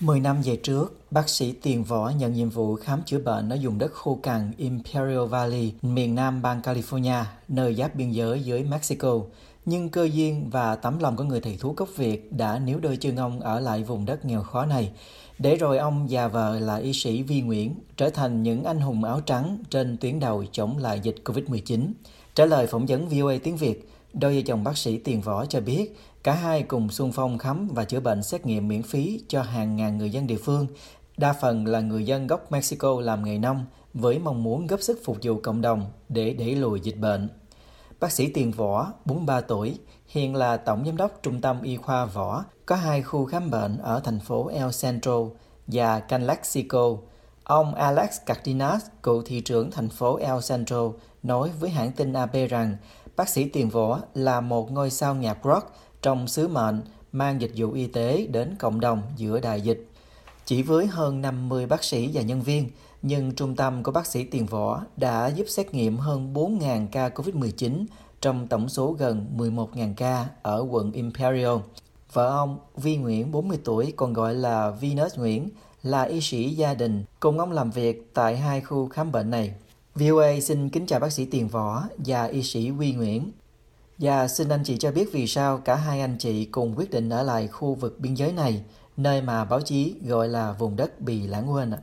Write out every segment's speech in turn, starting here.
Mười năm về trước, bác sĩ Tiền Võ nhận nhiệm vụ khám chữa bệnh ở vùng đất khô cằn Imperial Valley, miền nam bang California, nơi giáp biên giới với Mexico. Nhưng cơ duyên và tấm lòng của người thầy thuốc gốc Việt đã níu đôi chân ông ở lại vùng đất nghèo khó này. Để rồi ông và vợ là y sĩ Vi Nguyễn trở thành những anh hùng áo trắng trên tuyến đầu chống lại dịch Covid-19. Trả lời phỏng vấn VOA tiếng Việt, đôi vợ chồng bác sĩ Tiền Võ cho biết Cả hai cùng xung phong khám và chữa bệnh xét nghiệm miễn phí cho hàng ngàn người dân địa phương, đa phần là người dân gốc Mexico làm nghề nông với mong muốn góp sức phục vụ cộng đồng để đẩy lùi dịch bệnh. Bác sĩ Tiền Võ, 43 tuổi, hiện là tổng giám đốc trung tâm y khoa Võ, có hai khu khám bệnh ở thành phố El Centro và Calexico. Ông Alex Cardenas, cựu thị trưởng thành phố El Centro, nói với hãng tin AP rằng bác sĩ Tiền Võ là một ngôi sao nhạc rock trong sứ mệnh mang dịch vụ y tế đến cộng đồng giữa đại dịch. Chỉ với hơn 50 bác sĩ và nhân viên, nhưng trung tâm của bác sĩ Tiền Võ đã giúp xét nghiệm hơn 4.000 ca COVID-19 trong tổng số gần 11.000 ca ở quận Imperial. Vợ ông Vi Nguyễn, 40 tuổi, còn gọi là Venus Nguyễn, là y sĩ gia đình, cùng ông làm việc tại hai khu khám bệnh này. VOA xin kính chào bác sĩ Tiền Võ và y sĩ Vi Nguyễn. Và xin anh chị cho biết vì sao cả hai anh chị cùng quyết định ở lại khu vực biên giới này, nơi mà báo chí gọi là vùng đất bị lãng quên ạ.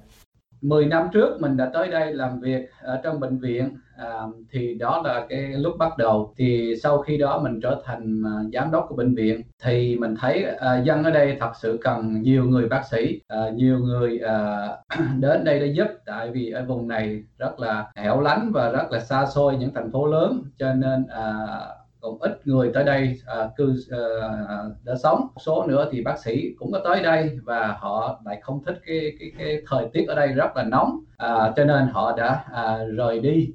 10 năm trước mình đã tới đây làm việc ở trong bệnh viện à, thì đó là cái lúc bắt đầu thì sau khi đó mình trở thành à, giám đốc của bệnh viện thì mình thấy à, dân ở đây thật sự cần nhiều người bác sĩ à, nhiều người à, đến đây để giúp tại vì ở vùng này rất là hẻo lánh và rất là xa xôi những thành phố lớn cho nên à, cũng ít người tới đây à, cư à, đã sống. Một số nữa thì bác sĩ cũng có tới đây và họ lại không thích cái cái cái thời tiết ở đây rất là nóng. À, cho nên họ đã à, rời đi.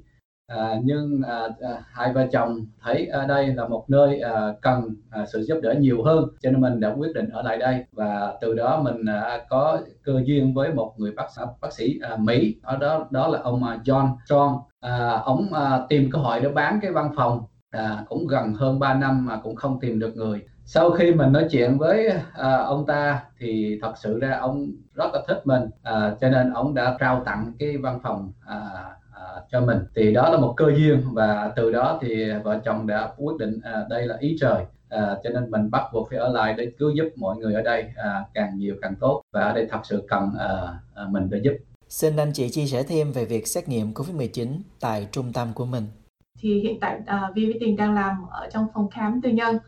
À, nhưng à, à, hai vợ chồng thấy ở đây là một nơi à, cần à, sự giúp đỡ nhiều hơn. Cho nên mình đã quyết định ở lại đây và từ đó mình à, có cơ duyên với một người bác sĩ bác sĩ à, Mỹ. Ở đó đó là ông à, John Strong. À, ông à, tìm cơ hội để bán cái văn phòng à, cũng gần hơn 3 năm mà cũng không tìm được người. Sau khi mình nói chuyện với à, ông ta thì thật sự ra ông rất là thích mình. À, cho nên ông đã trao tặng cái văn phòng à, à, cho mình. Thì đó là một cơ duyên và từ đó thì vợ chồng đã quyết định à, đây là ý trời. À, cho nên mình bắt buộc phải ở lại để cứu giúp mọi người ở đây à, càng nhiều càng tốt và ở đây thật sự cần à, à, mình để giúp. Xin anh chị chia sẻ thêm về việc xét nghiệm COVID-19 tại trung tâm của mình thì hiện tại à, uh, Vi với Tình đang làm ở trong phòng khám tư nhân. Uh,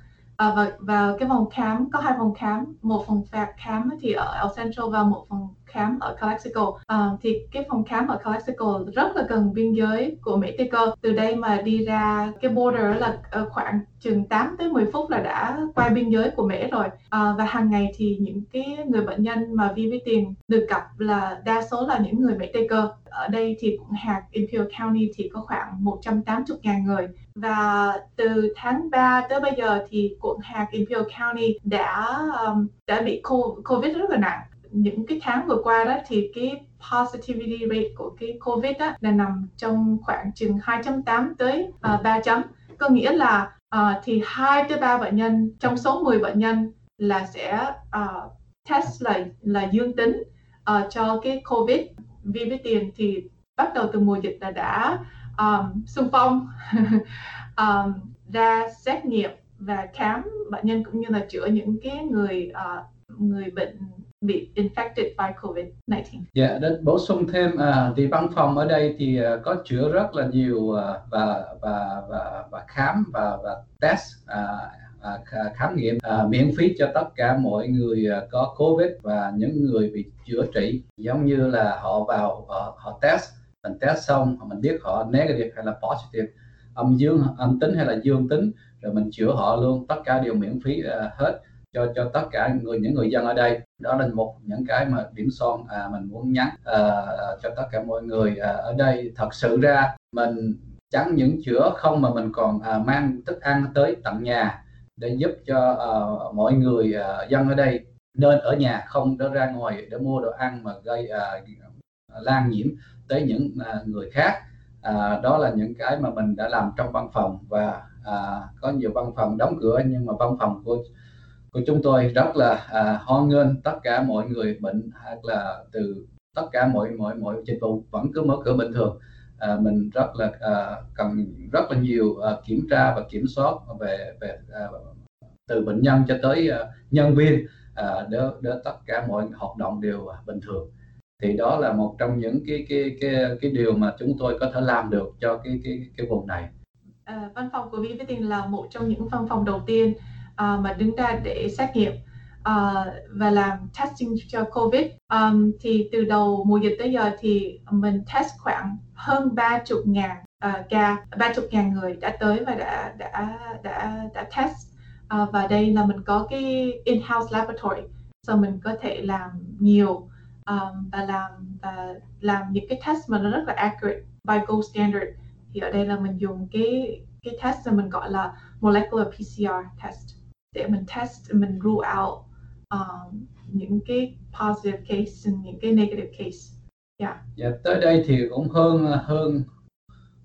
và và cái phòng khám có hai phòng khám một phòng khám thì ở El Central và một phòng khám ở Calexico. Uh, thì cái phòng khám ở Calexico rất là gần biên giới của Mexico từ đây mà đi ra cái border là ờ, khoảng chừng 8 tới 10 phút là đã qua biên giới của Mỹ rồi. Uh, và hàng ngày thì những cái người bệnh nhân mà Vi vi tiền được gặp là đa số là những người Mexico ở đây thì cũng hạt Imperial County thì có khoảng 180.000 người. Và từ tháng 3 tới bây giờ thì quận hạt Imperial County đã um, đã bị COVID rất là nặng những cái tháng vừa qua đó thì cái positivity rate của cái COVID đó là nằm trong khoảng chừng 2.8 tới à, uh, 3 chấm. Có nghĩa là uh, thì 2 tới 3 bệnh nhân trong số 10 bệnh nhân là sẽ uh, test là là dương tính uh, cho cái COVID. Vì với tiền thì bắt đầu từ mùa dịch là đã um, xung phong. Um, ra xét nghiệm và khám bệnh nhân cũng như là chữa những cái người uh, người bệnh bị infected by COVID-19. Dạ, yeah, để bổ sung thêm à, thì văn phòng ở đây thì uh, có chữa rất là nhiều uh, và và và và khám và và test uh, khám nghiệm à, miễn phí cho tất cả mọi người có Covid và những người bị chữa trị giống như là họ vào họ, họ test mình test xong mình biết họ negative hay là positive âm dương âm tính hay là dương tính rồi mình chữa họ luôn tất cả đều miễn phí uh, hết cho cho tất cả người những người dân ở đây đó là một những cái mà điểm son à, mình muốn nhắn à, cho tất cả mọi người à, ở đây. Thật sự ra mình chẳng những chữa không mà mình còn à, mang thức ăn tới tận nhà để giúp cho à, mọi người à, dân ở đây. Nên ở nhà không để ra ngoài để mua đồ ăn mà gây à, lan nhiễm tới những à, người khác. À, đó là những cái mà mình đã làm trong văn phòng và à, có nhiều văn phòng đóng cửa nhưng mà văn phòng của của chúng tôi rất là à, hoan nghênh tất cả mọi người bệnh hoặc là từ tất cả mọi mọi mọi dịch vụ vẫn cứ mở cửa bình thường à, mình rất là à, cần rất là nhiều à, kiểm tra và kiểm soát về về à, từ bệnh nhân cho tới à, nhân viên à, để để tất cả mọi hoạt động đều à, bình thường thì đó là một trong những cái cái cái cái điều mà chúng tôi có thể làm được cho cái cái cái vùng này. À, văn phòng của Viviting là một trong những văn phòng đầu tiên Ờ, mà đứng ra để xét nghiệm. Uh, và làm testing cho COVID. Um, thì từ đầu mùa dịch tới giờ thì mình test khoảng hơn 30 ngàn uh, ca. 30 ngàn người đã tới và đã đã đã đã test. Uh, và đây là mình có cái in-house laboratory so mình có thể làm nhiều um, và làm và làm những cái test mà nó rất là accurate by gold standard. Thì ở đây là mình dùng cái cái test mà mình gọi là molecular PCR test để mình test mình rule out um, những cái positive case and những cái negative case. Yeah. Dạ, tới đây thì cũng hơn hơn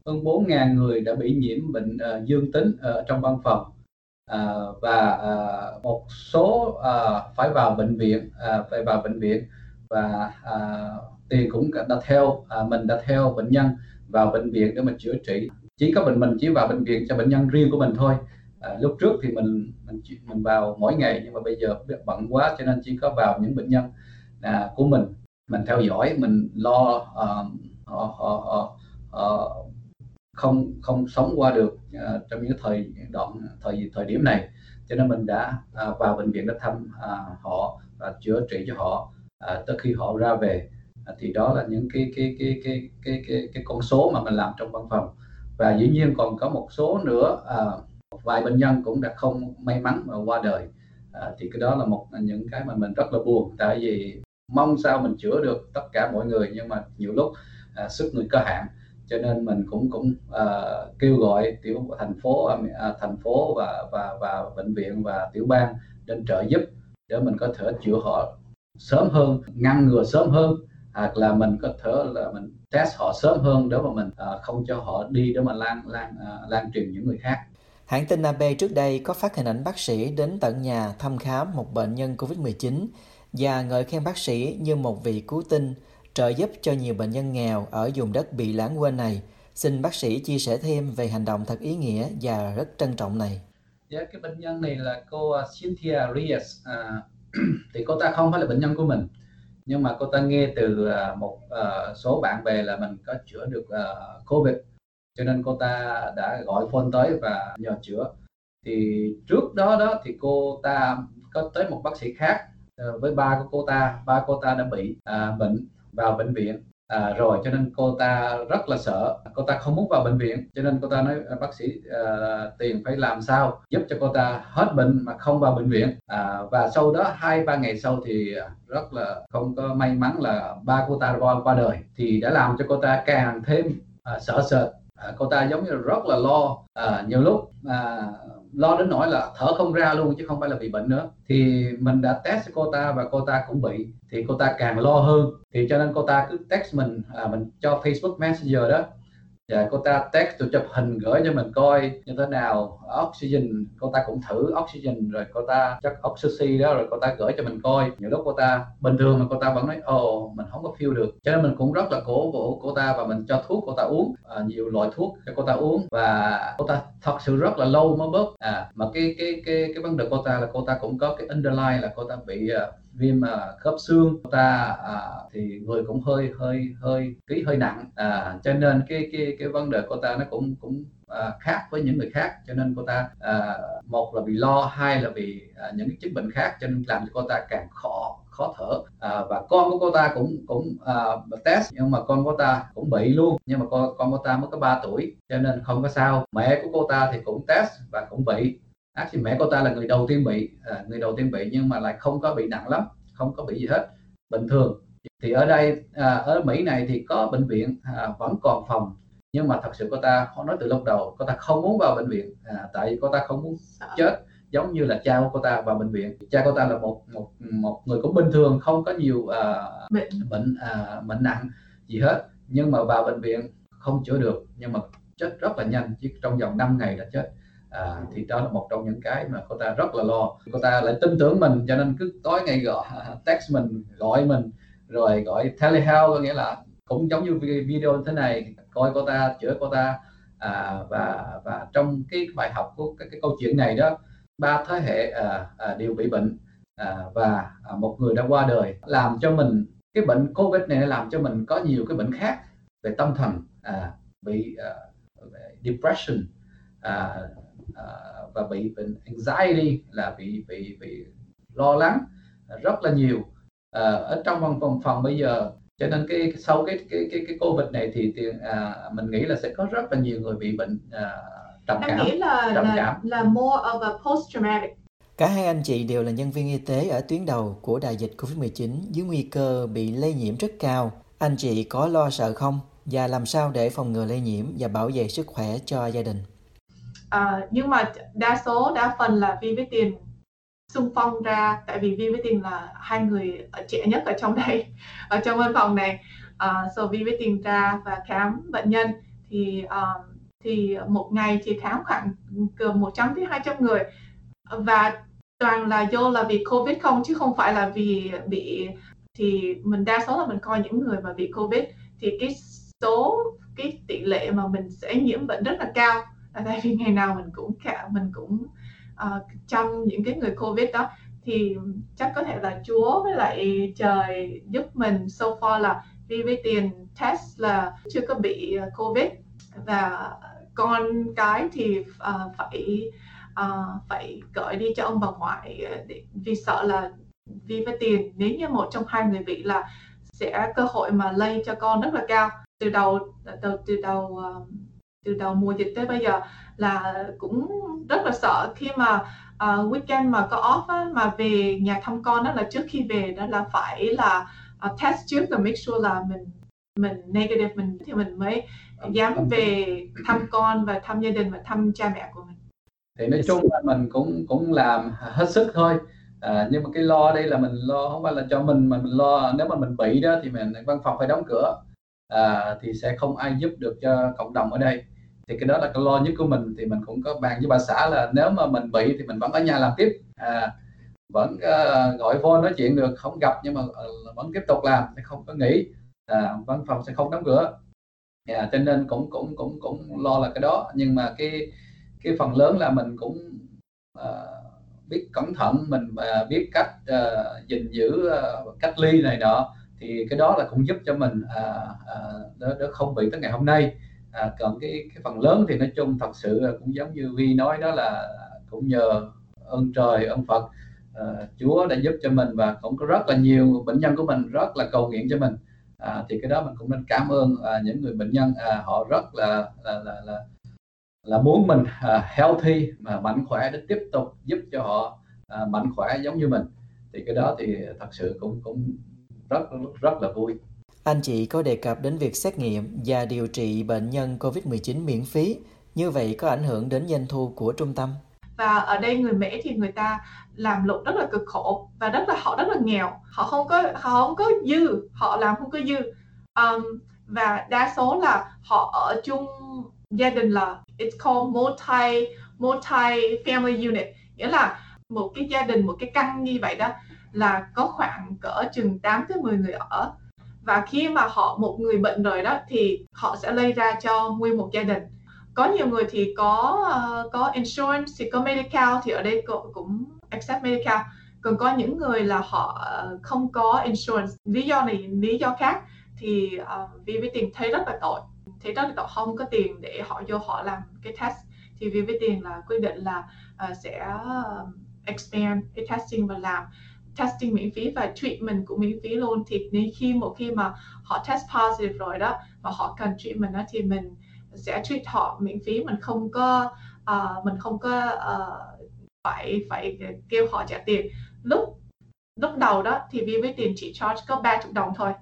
hơn 4.000 người đã bị nhiễm bệnh uh, dương tính ở trong văn phòng uh, và uh, một số uh, phải vào bệnh viện uh, phải vào bệnh viện và uh, tiền cũng đã theo uh, mình đã theo bệnh nhân vào bệnh viện để mình chữa trị chỉ có bệnh mình chỉ vào bệnh viện cho bệnh nhân riêng của mình thôi à, lúc trước thì mình mình mình vào mỗi ngày nhưng mà bây giờ bận quá cho nên chỉ có vào những bệnh nhân à, của mình. Mình theo dõi mình lo uh, họ, họ, họ, họ không không sống qua được uh, trong những thời đoạn thời thời điểm này. Cho nên mình đã uh, vào bệnh viện để thăm uh, họ và chữa trị cho họ uh, tới khi họ ra về. Uh, thì đó là những cái cái cái cái cái cái cái con số mà mình làm trong văn phòng. Và dĩ nhiên còn có một số nữa uh, vài bệnh nhân cũng đã không may mắn mà qua đời. À, thì cái đó là một những cái mà mình rất là buồn. Tại vì mong sao mình chữa được tất cả mọi người nhưng mà nhiều lúc à, sức người có hạn. Cho nên mình cũng cũng à, kêu gọi tiểu thành phố à, à thành phố và và và bệnh viện và tiểu bang đến trợ giúp để mình có thể chữa họ sớm hơn ngăn ngừa sớm hơn. Hoặc là mình có thể là mình test họ sớm hơn để mà mình à, không cho họ đi để mà lan lan à, lan truyền những người khác. Hãng tin AP trước đây có phát hình ảnh bác sĩ đến tận nhà thăm khám một bệnh nhân COVID-19 và ngợi khen bác sĩ như một vị cứu tinh trợ giúp cho nhiều bệnh nhân nghèo ở vùng đất bị lãng quên này. Xin bác sĩ chia sẻ thêm về hành động thật ý nghĩa và rất trân trọng này. Dạ, cái bệnh nhân này là cô à, Cynthia Reyes. À, thì cô ta không phải là bệnh nhân của mình, nhưng mà cô ta nghe từ à, một uh, số bạn bè là mình có chữa được uh, COVID cho nên cô ta đã gọi phone tới và nhờ chữa. Thì trước đó đó thì cô ta có tới một bác sĩ khác ờ, với ba của cô ta. Ba cô ta đã bị à, bệnh vào bệnh viện. À, rồi cho nên cô ta rất là sợ. Cô ta không muốn vào bệnh viện. Cho nên cô ta nói ờ, bác sĩ à, tiền phải làm sao giúp cho cô ta hết bệnh mà không vào bệnh viện? À, và sau đó hai ba ngày sau thì rất là không có may mắn là ba cô ta qua qua đời thì đã làm cho cô ta càng thêm à, sợ sệt à, cô ta giống như rất là lo. À, nhiều lúc à, lo đến nỗi là thở không ra luôn chứ không phải là bị bệnh nữa. Thì mình đã test cô ta và cô ta cũng bị. Thì cô ta càng lo hơn. Thì cho nên cô ta cứ text mình à, mình cho Facebook Messenger đó và dạ, cô ta text tôi chụp hình gửi cho mình coi như thế nào oxygen cô ta cũng thử oxygen rồi cô ta chắc oxy đó rồi cô ta gửi cho mình coi nhiều lúc cô ta bình thường mà cô ta vẫn nói ồ oh, mình không có feel được cho nên mình cũng rất là cổ vũ cô ta và mình cho thuốc cô ta uống à, nhiều loại thuốc cho cô ta uống và cô ta thật sự rất là lâu mới bớt à mà cái cái cái cái vấn đề cô ta là cô ta cũng có cái underline là cô ta bị uh, viêm à, khớp xương ta à, thì người cũng hơi hơi hơi ký hơi nặng à, cho nên cái cái cái vấn đề của ta nó cũng cũng à, khác với những người khác. Cho nên cô ta à, một là bị lo hai là vì à, những cái chứng bệnh khác cho nên làm cho cô ta càng khó khó thở. À, và con của cô ta cũng cũng à, test nhưng mà con của ta cũng bị luôn. Nhưng mà con con của ta mới có 3 tuổi cho nên không có sao. Mẹ của cô ta thì cũng test và cũng bị ác thì mẹ cô ta là người đầu tiên bị à, người đầu tiên bị nhưng mà lại không có bị nặng lắm không có bị gì hết. Bình thường. Thì ở đây à, ở Mỹ này thì có bệnh viện à, vẫn còn phòng. Nhưng mà thật sự cô ta họ nói từ lúc đầu cô ta không muốn vào bệnh viện à, tại vì cô ta không muốn chết giống như là cha của cô ta vào bệnh viện. Cha cô ta là một một một người cũng bình thường không có nhiều à, bệnh. bệnh à, bệnh nặng gì hết. Nhưng mà vào bệnh viện không chữa được nhưng mà chết rất là nhanh chỉ trong vòng 5 ngày đã chết à, thì đó là một trong những cái mà cô ta rất là lo. Cô ta lại tin tưởng mình cho nên cứ tối ngày gọi text mình gọi mình rồi gọi telehealth có nghĩa là cũng giống như video thế này coi cô ta chữa cô ta. À, và và trong cái bài học của cái, cái câu chuyện này đó ba thế hệ à, à, đều bị bệnh. À, và à, một người đã qua đời làm cho mình cái bệnh covid này làm cho mình có nhiều cái bệnh khác về tâm thần à, bị à, depression à, à, và bị bệnh anxiety là bị bị bị lo lắng rất là nhiều à, ở trong văn phòng phòng bây giờ cho nên cái sau cái cái cái cái covid này thì, thì à, mình nghĩ là sẽ có rất là nhiều người bị bệnh à, trầm cảm nghĩ là trầm là, cảm là more of a post traumatic Cả hai anh chị đều là nhân viên y tế ở tuyến đầu của đại dịch Covid-19 dưới nguy cơ bị lây nhiễm rất cao. Anh chị có lo sợ không? Và làm sao để phòng ngừa lây nhiễm và bảo vệ sức khỏe cho gia đình? À, nhưng mà đa số đa phần là Vi với Tiền xung phong ra tại vì Vi với Tiền là hai người trẻ nhất ở trong đây ở trong văn phòng này. Uh, so Vi với Tiền ra và khám bệnh nhân thì uh, thì một ngày thì khám khoảng gần 100 đến 200 người. Và toàn là do là vì Covid không chứ không phải là vì bị thì mình đa số là mình coi những người mà bị Covid thì cái số cái tỷ lệ mà mình sẽ nhiễm bệnh rất là cao. À, tại vì ngày nào mình cũng cả mình cũng uh, chăm những cái người Covid đó. Thì chắc có thể là Chúa với lại trời giúp mình so far là vì với tiền test là chưa có bị ờ, Covid. Và con cái thì uh, phải uh, phải gửi đi cho ông bà ngoại để, vì sợ là vì với tiền. Nếu như một trong hai người bị là sẽ cơ hội mà lây cho con rất là cao. Từ đầu từ từ đầu uh, từ đầu mùa dịch tới bây giờ là cũng rất là sợ khi mà uh, weekend mà có off á, mà về nhà thăm con đó là trước khi về đó là phải là uh, test trước và make sure là mình mình negative mình thì mình mới dám về thăm con và thăm gia đình và thăm cha mẹ của mình. Thì nói chung là mình cũng cũng làm hết sức thôi. À, nhưng mà cái lo đây là mình lo không phải là cho mình mà mình lo nếu mà mình bị đó thì mình văn phòng phải đóng cửa à, thì sẽ không ai giúp được cho cộng đồng ở đây. Thì cái đó là cái lo nhất của mình thì mình cũng có bàn với bà xã là nếu mà mình bị thì mình vẫn ở nhà làm tiếp. À, vẫn uh, gọi phone nói chuyện được không gặp nhưng mà uh, vẫn tiếp tục làm sẽ không có nghỉ. À, văn phòng sẽ không đóng cửa. Yeah, cho nên cũng cũng cũng cũng lo là cái đó. Nhưng mà cái cái phần lớn là mình cũng uh, biết cẩn thận mình uh, biết cách uh, gìn giữ uh, cách ly này nọ thì cái đó là cũng giúp cho mình à, à, đỡ, đỡ không bị tới ngày hôm nay. À, còn cái cái phần lớn thì nói chung thật sự là cũng giống như vi nói đó là cũng nhờ ơn trời ơn phật à, chúa đã giúp cho mình và cũng có rất là nhiều bệnh nhân của mình rất là cầu nguyện cho mình. À, thì cái đó mình cũng nên cảm ơn à, những người bệnh nhân à, họ rất là là là, là là muốn mình uh, healthy mà mạnh khỏe để tiếp tục giúp cho họ uh, mạnh khỏe giống như mình. Thì cái đó thì thật sự cũng cũng rất rất là vui anh chị có đề cập đến việc xét nghiệm và điều trị bệnh nhân COVID-19 miễn phí. Như vậy có ảnh hưởng đến doanh thu của trung tâm? Và ở đây người Mỹ thì người ta làm lụng rất là cực khổ và rất là họ rất là nghèo. Họ không có họ không có dư, họ làm không có dư. Um, và đa số là họ ở chung gia đình là it's called multi multi family unit nghĩa là một cái gia đình một cái căn như vậy đó là có khoảng cỡ chừng 8 tới 10 người ở. Và khi mà họ một người bệnh rồi đó thì họ sẽ lây ra cho nguyên một gia đình. Có nhiều người thì có uh, có insurance thì có medical thì ở đây cũng accept medical. Còn có những người là họ ờ, không có insurance. Lý do này lý do khác thì ờ, uh, vì với tiền thấy rất là tội. Thấy rất là tội không có tiền để họ vô họ làm cái test. Thì vì với tiền là quyết định là uh, sẽ expand cái testing và làm testing miễn phí và treatment cũng miễn phí luôn. Thì nếu khi một khi mà họ test positive rồi đó và họ cần treatment đó thì mình sẽ treat họ miễn phí. Mình không có uh, mình không có uh, phải phải kêu họ trả tiền. Lúc lúc đầu đó thì Vi với tiền chỉ charge có 30 đồng thôi.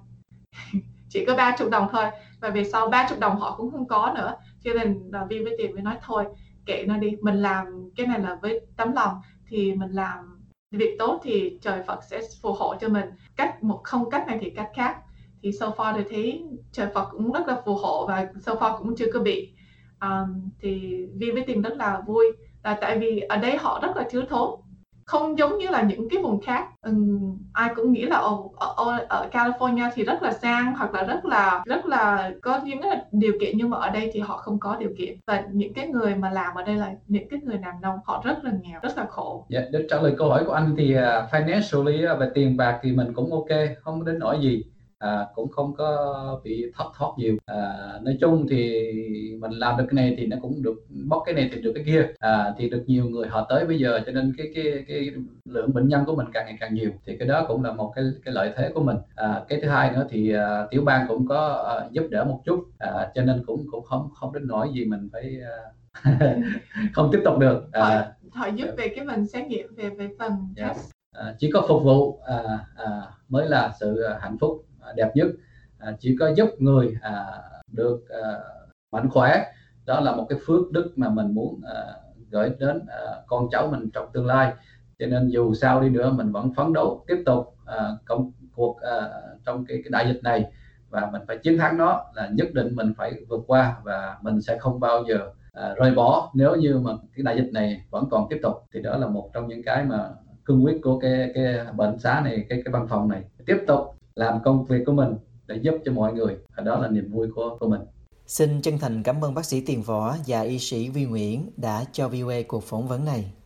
Chỉ có 30 đồng thôi. Và về sau 30 đồng họ cũng không có nữa. Cho nên là Vi với tiền mới nói thôi kệ nó đi. Mình làm cái này là với tấm lòng. Thì mình làm việc tốt thì trời Phật sẽ phù hộ cho mình. Cách một không cách này thì cách khác. Thì so far thì thấy trời Phật cũng rất là phù hộ và so far cũng chưa có bị. Um, thì vì với tình rất là vui. Là tại vì ở đây họ rất là thiếu thốn không giống như là những cái vùng khác. Um, ai cũng nghĩ là ở, ở, ở California thì rất là sang hoặc là rất là rất là có những cái điều kiện nhưng mà ở đây thì họ không có điều kiện. Và những cái người mà làm ở đây là những cái người làm nông họ rất là nghèo rất là khổ. Dạ, để trả lời câu hỏi của anh thì uh, financially uh, về tiền bạc thì mình cũng ok không đến nỗi gì à, cũng không có bị thất thoát nhiều. À, nói chung thì mình làm được cái này thì nó cũng được bóc cái này thì được cái kia. À, thì được nhiều người họ tới bây giờ cho nên cái cái cái lượng bệnh nhân của mình càng ngày càng nhiều. Thì cái đó cũng là một cái cái lợi thế của mình. À, cái thứ hai nữa thì à, tiểu bang cũng có à, giúp đỡ một chút. À, cho nên cũng cũng không không đến nỗi gì mình phải à, không tiếp tục được. À, họ, họ giúp về cái phần xét nghiệm về về phần yeah. test. À, chỉ có phục vụ à, à, mới là sự hạnh phúc À, đẹp nhất. À, chỉ có giúp người à, được mạnh khỏe. Đó là một cái phước đức mà mình muốn gửi đến con cháu mình trong tương lai. Cho nên dù sao đi nữa mình vẫn phấn đấu tiếp tục công cuộc trong cái, cái đại dịch này. Và mình phải chiến thắng nó là nhất định mình phải vượt qua và mình sẽ không bao giờ rời bỏ. Nếu như mà cái đại dịch này vẫn còn tiếp tục thì đó là một trong những cái mà cương quyết của cái cái bệnh xá này cái cái văn phòng này. Tiếp tục làm công việc của mình để giúp cho mọi người và đó là niềm vui của của mình Xin chân thành cảm ơn bác sĩ Tiền Võ và y sĩ Vi Nguyễn đã cho VOA cuộc phỏng vấn này.